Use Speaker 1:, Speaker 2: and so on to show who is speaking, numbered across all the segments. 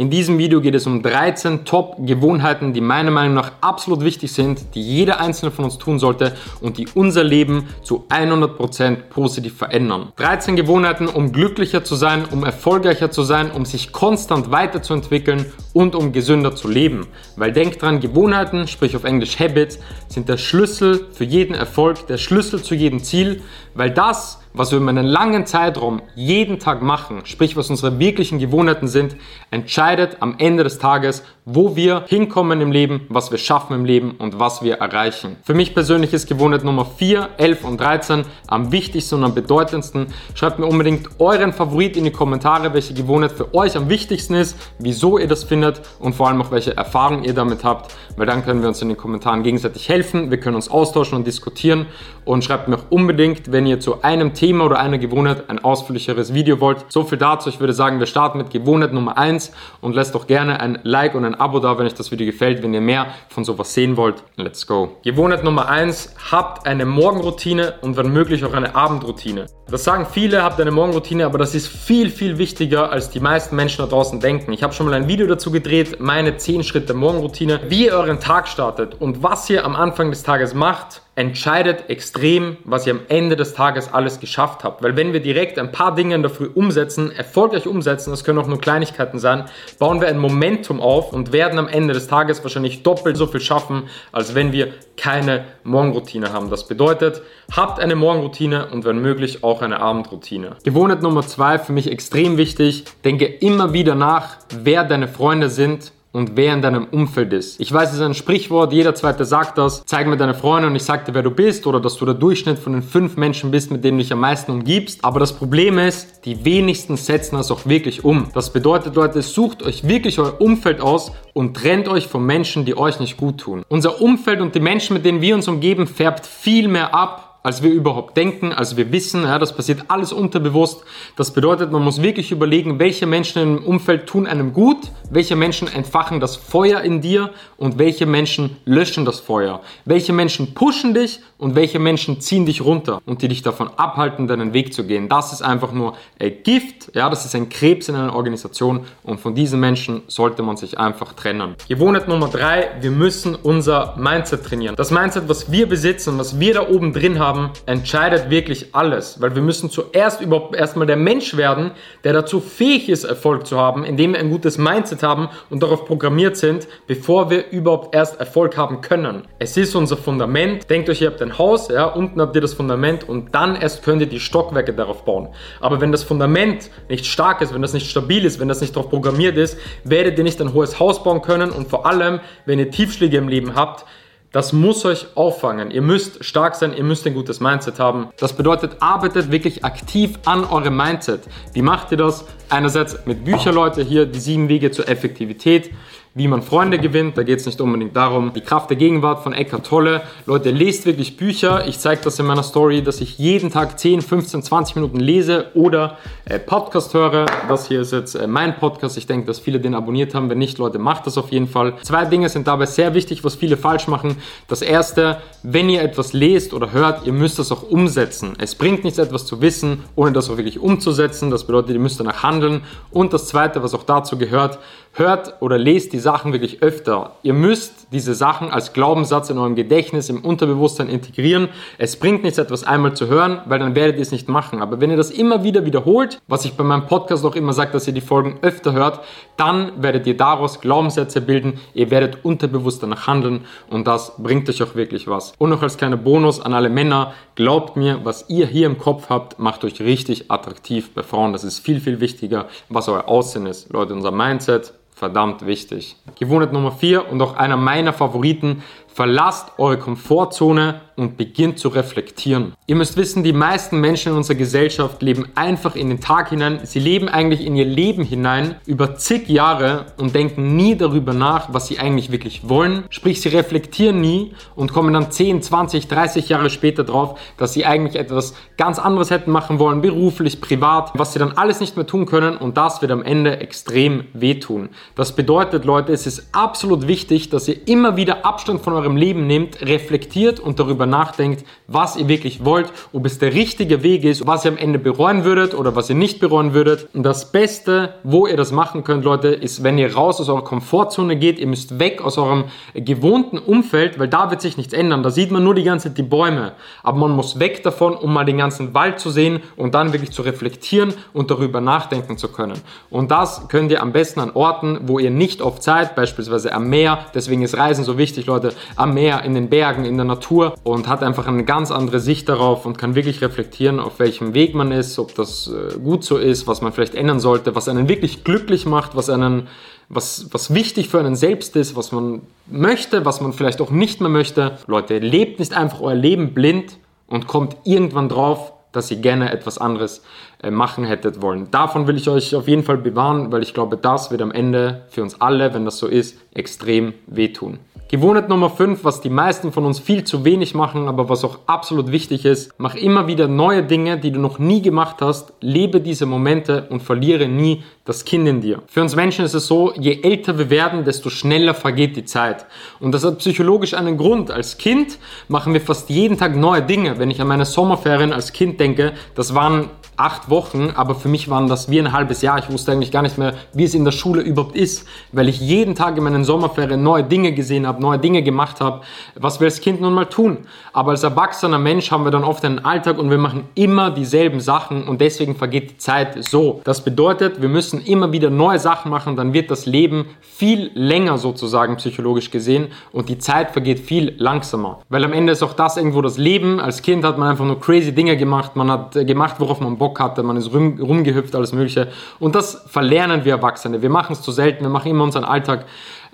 Speaker 1: In diesem Video geht es um 13 Top-Gewohnheiten, die meiner Meinung nach absolut wichtig sind, die jeder einzelne von uns tun sollte und die unser Leben zu 100% positiv verändern. 13 Gewohnheiten, um glücklicher zu sein, um erfolgreicher zu sein, um sich konstant weiterzuentwickeln und um gesünder zu leben. Weil denk dran, Gewohnheiten, sprich auf Englisch Habits, sind der Schlüssel für jeden Erfolg, der Schlüssel zu jedem Ziel, weil das was wir über einen langen Zeitraum jeden Tag machen, sprich was unsere wirklichen Gewohnheiten sind, entscheidet am Ende des Tages, wo wir hinkommen im Leben, was wir schaffen im Leben und was wir erreichen. Für mich persönlich ist Gewohnheit Nummer 4, 11 und 13 am wichtigsten und am bedeutendsten. Schreibt mir unbedingt euren Favorit in die Kommentare, welche Gewohnheit für euch am wichtigsten ist, wieso ihr das findet und vor allem auch welche Erfahrungen ihr damit habt, weil dann können wir uns in den Kommentaren gegenseitig helfen, wir können uns austauschen und diskutieren und schreibt mir auch unbedingt, wenn ihr zu einem Thema oder einer Gewohnheit ein ausführlicheres Video wollt. So viel dazu. Ich würde sagen, wir starten mit Gewohnheit Nummer 1 und lasst doch gerne ein Like und ein Abo da, wenn euch das Video gefällt, wenn ihr mehr von sowas sehen wollt. Let's go. Gewohnheit Nummer 1, habt eine Morgenroutine und wenn möglich auch eine Abendroutine. Das sagen viele, habt eine Morgenroutine, aber das ist viel, viel wichtiger, als die meisten Menschen da draußen denken. Ich habe schon mal ein Video dazu gedreht, meine 10 Schritte Morgenroutine, wie ihr euren Tag startet und was ihr am Anfang des Tages macht entscheidet extrem, was ihr am Ende des Tages alles geschafft habt. Weil wenn wir direkt ein paar Dinge in der Früh umsetzen, erfolgreich umsetzen, das können auch nur Kleinigkeiten sein, bauen wir ein Momentum auf und werden am Ende des Tages wahrscheinlich doppelt so viel schaffen, als wenn wir keine Morgenroutine haben. Das bedeutet, habt eine Morgenroutine und wenn möglich auch eine Abendroutine. Gewohnheit Nummer zwei für mich extrem wichtig. Denke immer wieder nach, wer deine Freunde sind und wer in deinem Umfeld ist. Ich weiß, es ist ein Sprichwort, jeder zweite sagt das. Zeig mir deine Freunde und ich sag dir, wer du bist oder dass du der Durchschnitt von den fünf Menschen bist, mit denen du dich am meisten umgibst. Aber das Problem ist, die wenigsten setzen das auch wirklich um. Das bedeutet, Leute, sucht euch wirklich euer Umfeld aus und trennt euch von Menschen, die euch nicht gut tun. Unser Umfeld und die Menschen, mit denen wir uns umgeben, färbt viel mehr ab als wir überhaupt denken, als wir wissen. Ja, das passiert alles unterbewusst. Das bedeutet, man muss wirklich überlegen, welche Menschen im Umfeld tun einem gut, welche Menschen entfachen das Feuer in dir und welche Menschen löschen das Feuer. Welche Menschen pushen dich und welche Menschen ziehen dich runter und die dich davon abhalten, deinen Weg zu gehen. Das ist einfach nur ein Gift, ja, das ist ein Krebs in einer Organisation und von diesen Menschen sollte man sich einfach trennen. Gewohnheit Nummer drei, wir müssen unser Mindset trainieren. Das Mindset, was wir besitzen, was wir da oben drin haben, haben, entscheidet wirklich alles. Weil wir müssen zuerst überhaupt erstmal der Mensch werden, der dazu fähig ist, Erfolg zu haben, indem wir ein gutes Mindset haben und darauf programmiert sind, bevor wir überhaupt erst Erfolg haben können. Es ist unser Fundament. Denkt euch, ihr habt ein Haus, ja, unten habt ihr das Fundament und dann erst könnt ihr die Stockwerke darauf bauen. Aber wenn das Fundament nicht stark ist, wenn das nicht stabil ist, wenn das nicht darauf programmiert ist, werdet ihr nicht ein hohes Haus bauen können und vor allem, wenn ihr Tiefschläge im Leben habt, das muss euch auffangen. Ihr müsst stark sein, ihr müsst ein gutes Mindset haben. Das bedeutet, arbeitet wirklich aktiv an eurem Mindset. Wie macht ihr das? Einerseits mit Büchern, Leute, hier die sieben Wege zur Effektivität wie man Freunde gewinnt. Da geht es nicht unbedingt darum. Die Kraft der Gegenwart von Eckhart Tolle. Leute, lest wirklich Bücher. Ich zeige das in meiner Story, dass ich jeden Tag 10, 15, 20 Minuten lese oder äh, Podcast höre. Das hier ist jetzt äh, mein Podcast. Ich denke, dass viele den abonniert haben. Wenn nicht, Leute, macht das auf jeden Fall. Zwei Dinge sind dabei sehr wichtig, was viele falsch machen. Das erste, wenn ihr etwas lest oder hört, ihr müsst das auch umsetzen. Es bringt nichts, etwas zu wissen, ohne das auch wirklich umzusetzen. Das bedeutet, ihr müsst danach handeln. Und das zweite, was auch dazu gehört, hört oder lest die Sachen wirklich öfter. Ihr müsst diese Sachen als Glaubenssatz in eurem Gedächtnis, im Unterbewusstsein integrieren. Es bringt nichts, etwas einmal zu hören, weil dann werdet ihr es nicht machen. Aber wenn ihr das immer wieder wiederholt, was ich bei meinem Podcast auch immer sage, dass ihr die Folgen öfter hört, dann werdet ihr daraus Glaubenssätze bilden. Ihr werdet unterbewusst danach handeln und das bringt euch auch wirklich was. Und noch als kleiner Bonus an alle Männer, glaubt mir, was ihr hier im Kopf habt, macht euch richtig attraktiv bei Frauen. Das ist viel, viel wichtiger, was euer Aussehen ist. Leute, unser Mindset, verdammt wichtig. Gewohnheit Nummer 4 und auch einer meiner Favoriten, verlasst eure Komfortzone und beginnt zu reflektieren. Ihr müsst wissen, die meisten Menschen in unserer Gesellschaft leben einfach in den Tag hinein. Sie leben eigentlich in ihr Leben hinein über zig Jahre und denken nie darüber nach, was sie eigentlich wirklich wollen. Sprich, sie reflektieren nie und kommen dann 10, 20, 30 Jahre später drauf, dass sie eigentlich etwas ganz anderes hätten machen wollen, beruflich, privat, was sie dann alles nicht mehr tun können und das wird am Ende extrem wehtun. Das bedeutet, Leute, es ist absolut wichtig, dass ihr immer wieder Abstand von eurem eurem Leben nehmt, reflektiert und darüber nachdenkt, was ihr wirklich wollt, ob es der richtige Weg ist, was ihr am Ende bereuen würdet oder was ihr nicht bereuen würdet. Und das Beste, wo ihr das machen könnt, Leute, ist, wenn ihr raus aus eurer Komfortzone geht, ihr müsst weg aus eurem gewohnten Umfeld, weil da wird sich nichts ändern. Da sieht man nur die ganze Zeit die Bäume. Aber man muss weg davon, um mal den ganzen Wald zu sehen und dann wirklich zu reflektieren und darüber nachdenken zu können. Und das könnt ihr am besten an Orten, wo ihr nicht oft seid, beispielsweise am Meer. Deswegen ist Reisen so wichtig, Leute. Am Meer, in den Bergen, in der Natur und hat einfach eine ganz andere Sicht darauf und kann wirklich reflektieren, auf welchem Weg man ist, ob das äh, gut so ist, was man vielleicht ändern sollte, was einen wirklich glücklich macht, was einen was, was wichtig für einen selbst ist, was man möchte, was man vielleicht auch nicht mehr möchte. Leute, lebt nicht einfach euer Leben blind und kommt irgendwann drauf, dass ihr gerne etwas anderes äh, machen hättet wollen. Davon will ich euch auf jeden Fall bewahren, weil ich glaube, das wird am Ende für uns alle, wenn das so ist, extrem wehtun. Gewohnheit Nummer 5, was die meisten von uns viel zu wenig machen, aber was auch absolut wichtig ist, mach immer wieder neue Dinge, die du noch nie gemacht hast, lebe diese Momente und verliere nie das Kind in dir. Für uns Menschen ist es so, je älter wir werden, desto schneller vergeht die Zeit. Und das hat psychologisch einen Grund. Als Kind machen wir fast jeden Tag neue Dinge. Wenn ich an meine Sommerferien als Kind denke, das waren acht Wochen, aber für mich waren das wie ein halbes Jahr. Ich wusste eigentlich gar nicht mehr, wie es in der Schule überhaupt ist, weil ich jeden Tag in meinen Sommerferien neue Dinge gesehen habe, neue Dinge gemacht habe, was wir als Kind nun mal tun. Aber als erwachsener Mensch haben wir dann oft einen Alltag und wir machen immer dieselben Sachen und deswegen vergeht die Zeit so. Das bedeutet, wir müssen immer wieder neue Sachen machen, dann wird das Leben viel länger sozusagen psychologisch gesehen und die Zeit vergeht viel langsamer. Weil am Ende ist auch das irgendwo das Leben. Als Kind hat man einfach nur crazy Dinge gemacht, man hat gemacht, worauf man Bock Bock hatte, man ist rum, rumgehüpft, alles Mögliche. Und das verlernen wir Erwachsene. Wir machen es zu selten, wir machen immer unseren Alltag.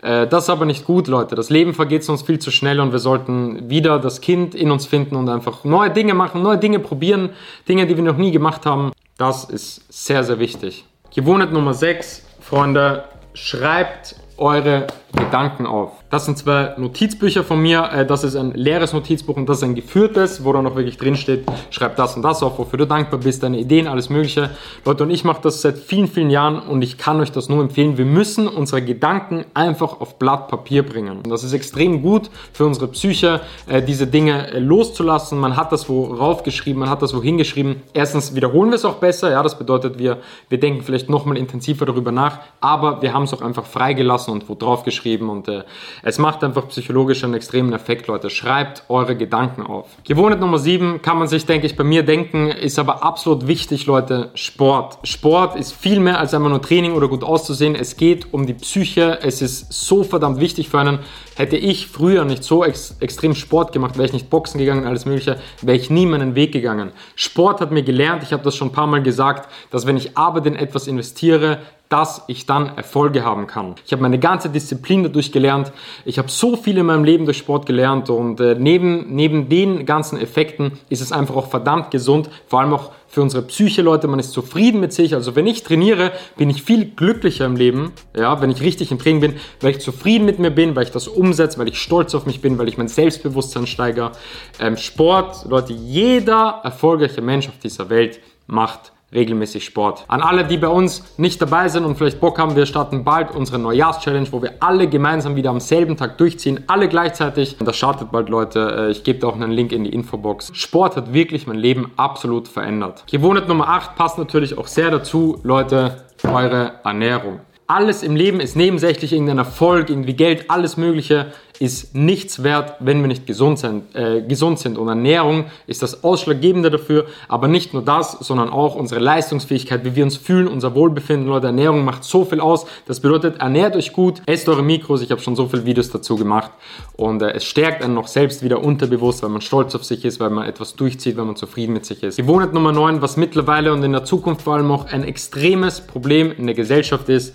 Speaker 1: Äh, das ist aber nicht gut, Leute. Das Leben vergeht uns viel zu schnell und wir sollten wieder das Kind in uns finden und einfach neue Dinge machen, neue Dinge probieren, Dinge, die wir noch nie gemacht haben. Das ist sehr, sehr wichtig. Gewohnheit Nummer 6, Freunde, schreibt eure Gedanken auf. Das sind zwei Notizbücher von mir. Äh, das ist ein leeres Notizbuch und das ist ein geführtes, wo dann noch wirklich drin steht, schreib das und das auf, wofür du dankbar bist, deine Ideen, alles Mögliche. Leute, und ich mache das seit vielen, vielen Jahren und ich kann euch das nur empfehlen. Wir müssen unsere Gedanken einfach auf Blatt Papier bringen. Und das ist extrem gut für unsere Psyche, äh, diese Dinge äh, loszulassen. Man hat das worauf geschrieben, man hat das wohin geschrieben. Erstens wiederholen wir es auch besser. Ja, das bedeutet, wir, wir denken vielleicht nochmal intensiver darüber nach, aber wir haben es auch einfach freigelassen und wo drauf geschrieben und äh, es macht einfach psychologisch einen extremen Effekt, Leute. Schreibt eure Gedanken auf. Gewohnheit Nummer 7 kann man sich, denke ich, bei mir denken, ist aber absolut wichtig, Leute. Sport. Sport ist viel mehr als einfach nur Training oder gut auszusehen. Es geht um die Psyche. Es ist so verdammt wichtig für einen. Hätte ich früher nicht so ex extrem Sport gemacht, wäre ich nicht boxen gegangen, alles Mögliche, wäre ich nie meinen Weg gegangen. Sport hat mir gelernt, ich habe das schon ein paar Mal gesagt, dass wenn ich Arbeit in etwas investiere, dass ich dann Erfolge haben kann. Ich habe meine ganze Disziplin dadurch gelernt. Ich habe so viel in meinem Leben durch Sport gelernt und äh, neben, neben den ganzen Effekten ist es einfach auch verdammt gesund, vor allem auch für unsere Psyche, Leute. Man ist zufrieden mit sich. Also wenn ich trainiere, bin ich viel glücklicher im Leben. Ja, wenn ich richtig im Training bin, weil ich zufrieden mit mir bin, weil ich das umsetze, weil ich stolz auf mich bin, weil ich mein Selbstbewusstsein steigere. Ähm, Sport, Leute, jeder erfolgreiche Mensch auf dieser Welt macht regelmäßig Sport. An alle, die bei uns nicht dabei sind und vielleicht Bock haben, wir starten bald unsere Neujahrschallenge, wo wir alle gemeinsam wieder am selben Tag durchziehen, alle gleichzeitig. Das startet bald, Leute. Äh, ich gebe da auch einen Link in die Infobox. Sport hat wirklich mein Leben absolut verändert. Gewohnheit Nummer 8 passt natürlich auch sehr dazu, Leute, eure Ernährung. Alles im Leben ist nebensächlich, irgendein Erfolg, irgendwie Geld, alles Mögliche ist nichts wert, wenn wir nicht gesund sind, äh, gesund sind. Und Ernährung ist das Ausschlaggebende dafür. Aber nicht nur das, sondern auch unsere Leistungsfähigkeit, wie wir uns fühlen, unser Wohlbefinden. Leute, Ernährung macht so viel aus. Das bedeutet, ernährt euch gut, esst eure Mikros. Ich habe schon so viele Videos dazu gemacht. Und äh, es stärkt einen noch selbst wieder unterbewusst, weil man stolz auf sich ist, weil man etwas durchzieht, weil man zufrieden mit sich ist. Gewohnheit Nummer 9, was mittlerweile und in der Zukunft vor allem auch ein extremes Problem in der Gesellschaft ist,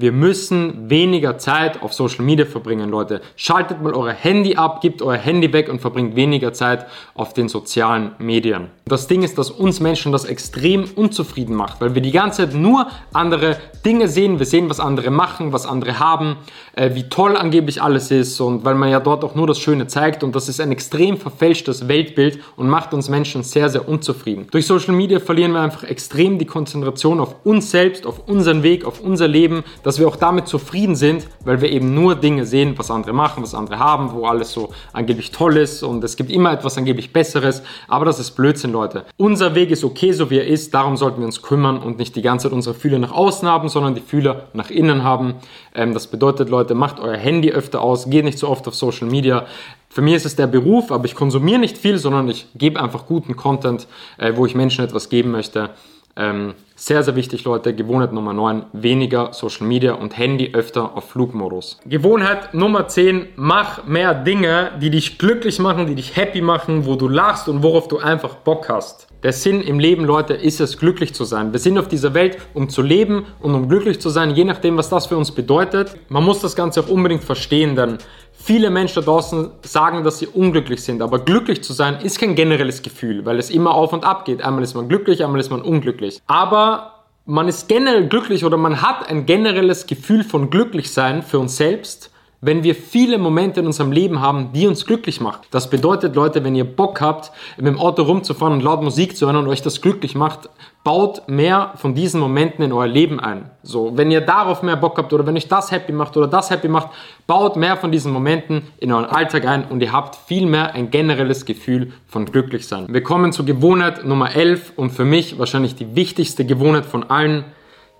Speaker 1: wir müssen weniger Zeit auf Social Media verbringen, Leute. Schaltet mal euer Handy ab, gebt euer Handy weg und verbringt weniger Zeit auf den sozialen Medien. Das Ding ist, dass uns Menschen das extrem unzufrieden macht, weil wir die ganze Zeit nur andere Dinge sehen. Wir sehen, was andere machen, was andere haben, äh, wie toll angeblich alles ist und weil man ja dort auch nur das Schöne zeigt und das ist ein extrem verfälschtes Weltbild und macht uns Menschen sehr, sehr unzufrieden. Durch Social Media verlieren wir einfach extrem die Konzentration auf uns selbst, auf unseren Weg, auf unser Leben dass wir auch damit zufrieden sind, weil wir eben nur Dinge sehen, was andere machen, was andere haben, wo alles so angeblich toll ist und es gibt immer etwas angeblich Besseres. Aber das ist Blödsinn, Leute. Unser Weg ist okay, so wie er ist. Darum sollten wir uns kümmern und nicht die ganze Zeit unsere Fühler nach außen haben, sondern die Fühler nach innen haben. Ähm, das bedeutet, Leute, macht euer Handy öfter aus, geht nicht so oft auf Social Media. Für mich ist es der Beruf, aber ich konsumiere nicht viel, sondern ich gebe einfach guten Content, äh, wo ich Menschen etwas geben möchte. Ähm, sehr, sehr wichtig, Leute. Gewohnheit Nummer 9, weniger Social Media und Handy öfter auf Flugmodus. Gewohnheit Nummer 10, mach mehr Dinge, die dich glücklich machen, die dich happy machen, wo du lachst und worauf du einfach Bock hast. Der Sinn im Leben, Leute, ist es, glücklich zu sein. Wir sind auf dieser Welt, um zu leben und um glücklich zu sein, je nachdem, was das für uns bedeutet. Man muss das Ganze auch unbedingt verstehen, denn Viele Menschen da draußen sagen, dass sie unglücklich sind, aber glücklich zu sein ist kein generelles Gefühl, weil es immer auf und ab geht. Einmal ist man glücklich, einmal ist man unglücklich. Aber man ist generell glücklich oder man hat ein generelles Gefühl von glücklich sein für uns selbst wenn wir viele Momente in unserem Leben haben, die uns glücklich machen. Das bedeutet, Leute, wenn ihr Bock habt, mit dem Auto rumzufahren und laut Musik zu hören und euch das glücklich macht, baut mehr von diesen Momenten in euer Leben ein. So, wenn ihr darauf mehr Bock habt oder wenn euch das happy macht oder das happy macht, baut mehr von diesen Momenten in euren Alltag ein und ihr habt viel mehr ein generelles Gefühl von glücklich sein. Wir kommen zur Gewohnheit Nummer 11 und für mich wahrscheinlich die wichtigste Gewohnheit von allen,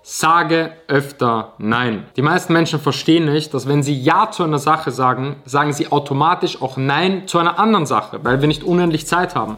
Speaker 1: Sage öfter Nein. Die meisten Menschen verstehen nicht, dass wenn sie Ja zu einer Sache sagen, sagen sie automatisch auch Nein zu einer anderen Sache, weil wir nicht unendlich Zeit haben.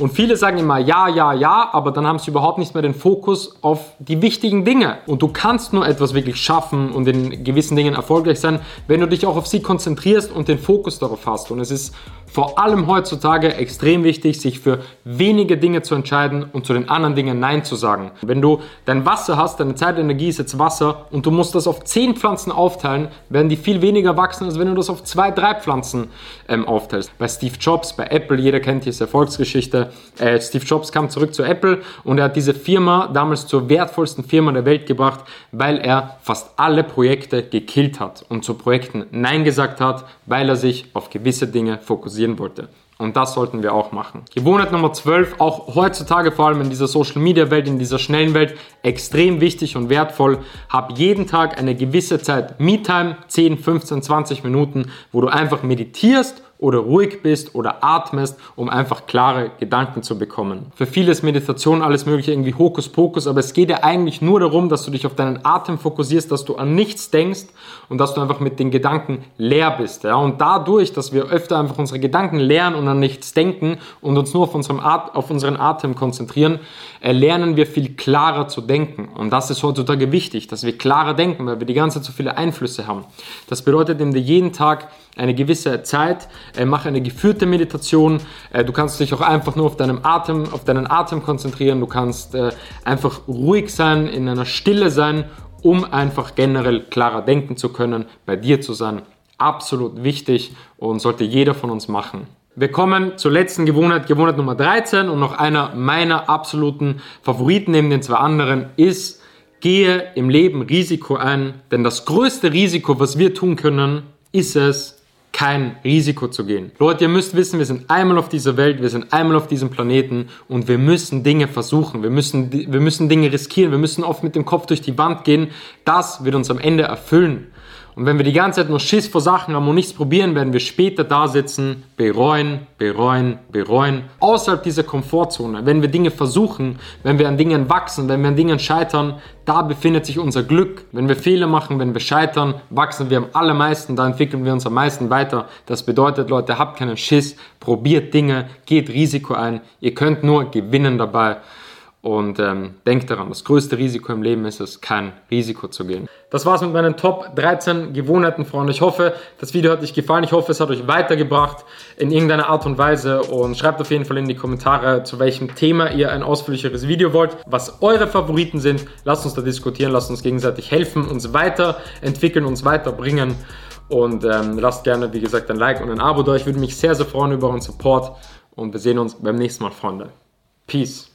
Speaker 1: Und viele sagen immer Ja, Ja, Ja, aber dann haben sie überhaupt nicht mehr den Fokus auf die wichtigen Dinge. Und du kannst nur etwas wirklich schaffen und in gewissen Dingen erfolgreich sein, wenn du dich auch auf sie konzentrierst und den Fokus darauf hast. Und es ist vor allem heutzutage extrem wichtig, sich für wenige Dinge zu entscheiden und zu den anderen Dingen Nein zu sagen. Wenn du dein Wasser hast, deine Zeitenergie ist jetzt Wasser und du musst das auf 10 Pflanzen aufteilen, werden die viel weniger wachsen, als wenn du das auf 2, 3 Pflanzen ähm, aufteilst. Bei Steve Jobs, bei Apple, jeder kennt diese Erfolgsgeschichte. Äh, Steve Jobs kam zurück zu Apple und er hat diese Firma damals zur wertvollsten Firma der Welt gebracht, weil er fast alle Projekte gekillt hat und zu Projekten Nein gesagt hat, weil er sich auf gewisse Dinge fokussieren wollte. Und das sollten wir auch machen. Gewohnheit Nummer 12, auch heutzutage vor allem in dieser Social Media Welt, in dieser schnellen Welt, extrem wichtig und wertvoll. Hab jeden Tag eine gewisse Zeit Me-Time, 10, 15, 20 Minuten, wo du einfach meditierst oder ruhig bist oder atmest, um einfach klare Gedanken zu bekommen. Für viele ist Meditation alles mögliche irgendwie Hokuspokus, aber es geht ja eigentlich nur darum, dass du dich auf deinen Atem fokussierst, dass du an nichts denkst und dass du einfach mit den Gedanken leer bist. Ja? Und dadurch, dass wir öfter einfach unsere Gedanken lernen und an nichts denken und uns nur auf, unserem At auf unseren Atem konzentrieren, lernen wir viel klarer zu denken. Und das ist heutzutage wichtig, dass wir klarer denken, weil wir die ganze Zeit so viele Einflüsse haben. Das bedeutet, indem wir jeden Tag eine gewisse Zeit, äh, mach eine geführte Meditation. Äh, du kannst dich auch einfach nur auf deinen Atem, auf deinen Atem konzentrieren. Du kannst äh, einfach ruhig sein, in einer Stille sein, um einfach generell klarer denken zu können, bei dir zu sein. Absolut wichtig und sollte jeder von uns machen. Wir kommen zur letzten Gewohnheit, Gewohnheit Nummer 13 und noch einer meiner absoluten Favoriten neben den zwei anderen ist, gehe im Leben Risiko ein, denn das größte Risiko, was wir tun können, ist es, kein Risiko zu gehen. Leute, ihr müsst wissen, wir sind einmal auf dieser Welt, wir sind einmal auf diesem Planeten und wir müssen Dinge versuchen, wir müssen, wir müssen Dinge riskieren, wir müssen oft mit dem Kopf durch die Wand gehen. Das wird uns am Ende erfüllen. Und wenn wir die ganze Zeit nur Schiss vor Sachen haben und nichts probieren, werden wir später da sitzen, bereuen, bereuen, bereuen. Außerhalb dieser Komfortzone, wenn wir Dinge versuchen, wenn wir an Dingen wachsen, wenn wir an Dingen scheitern, da befindet sich unser Glück. Wenn wir Fehler machen, wenn wir scheitern, wachsen wir am allermeisten, da entwickeln wir uns am meisten weiter. Das bedeutet, Leute, habt keinen Schiss, probiert Dinge, geht Risiko ein. Ihr könnt nur gewinnen dabei. Und ähm, denkt daran, das größte Risiko im Leben ist es, kein Risiko zu gehen. Das war's mit meinen Top 13 Gewohnheiten, Freunde. Ich hoffe, das Video hat euch gefallen. Ich hoffe, es hat euch weitergebracht in irgendeiner Art und Weise. Und schreibt auf jeden Fall in die Kommentare, zu welchem Thema ihr ein ausführlicheres Video wollt, was eure Favoriten sind. Lasst uns da diskutieren, lasst uns gegenseitig helfen, uns weiterentwickeln, uns weiterbringen. Und ähm, lasst gerne, wie gesagt, ein Like und ein Abo da. Ich würde mich sehr, sehr freuen über euren Support. Und wir sehen uns beim nächsten Mal, Freunde. Peace.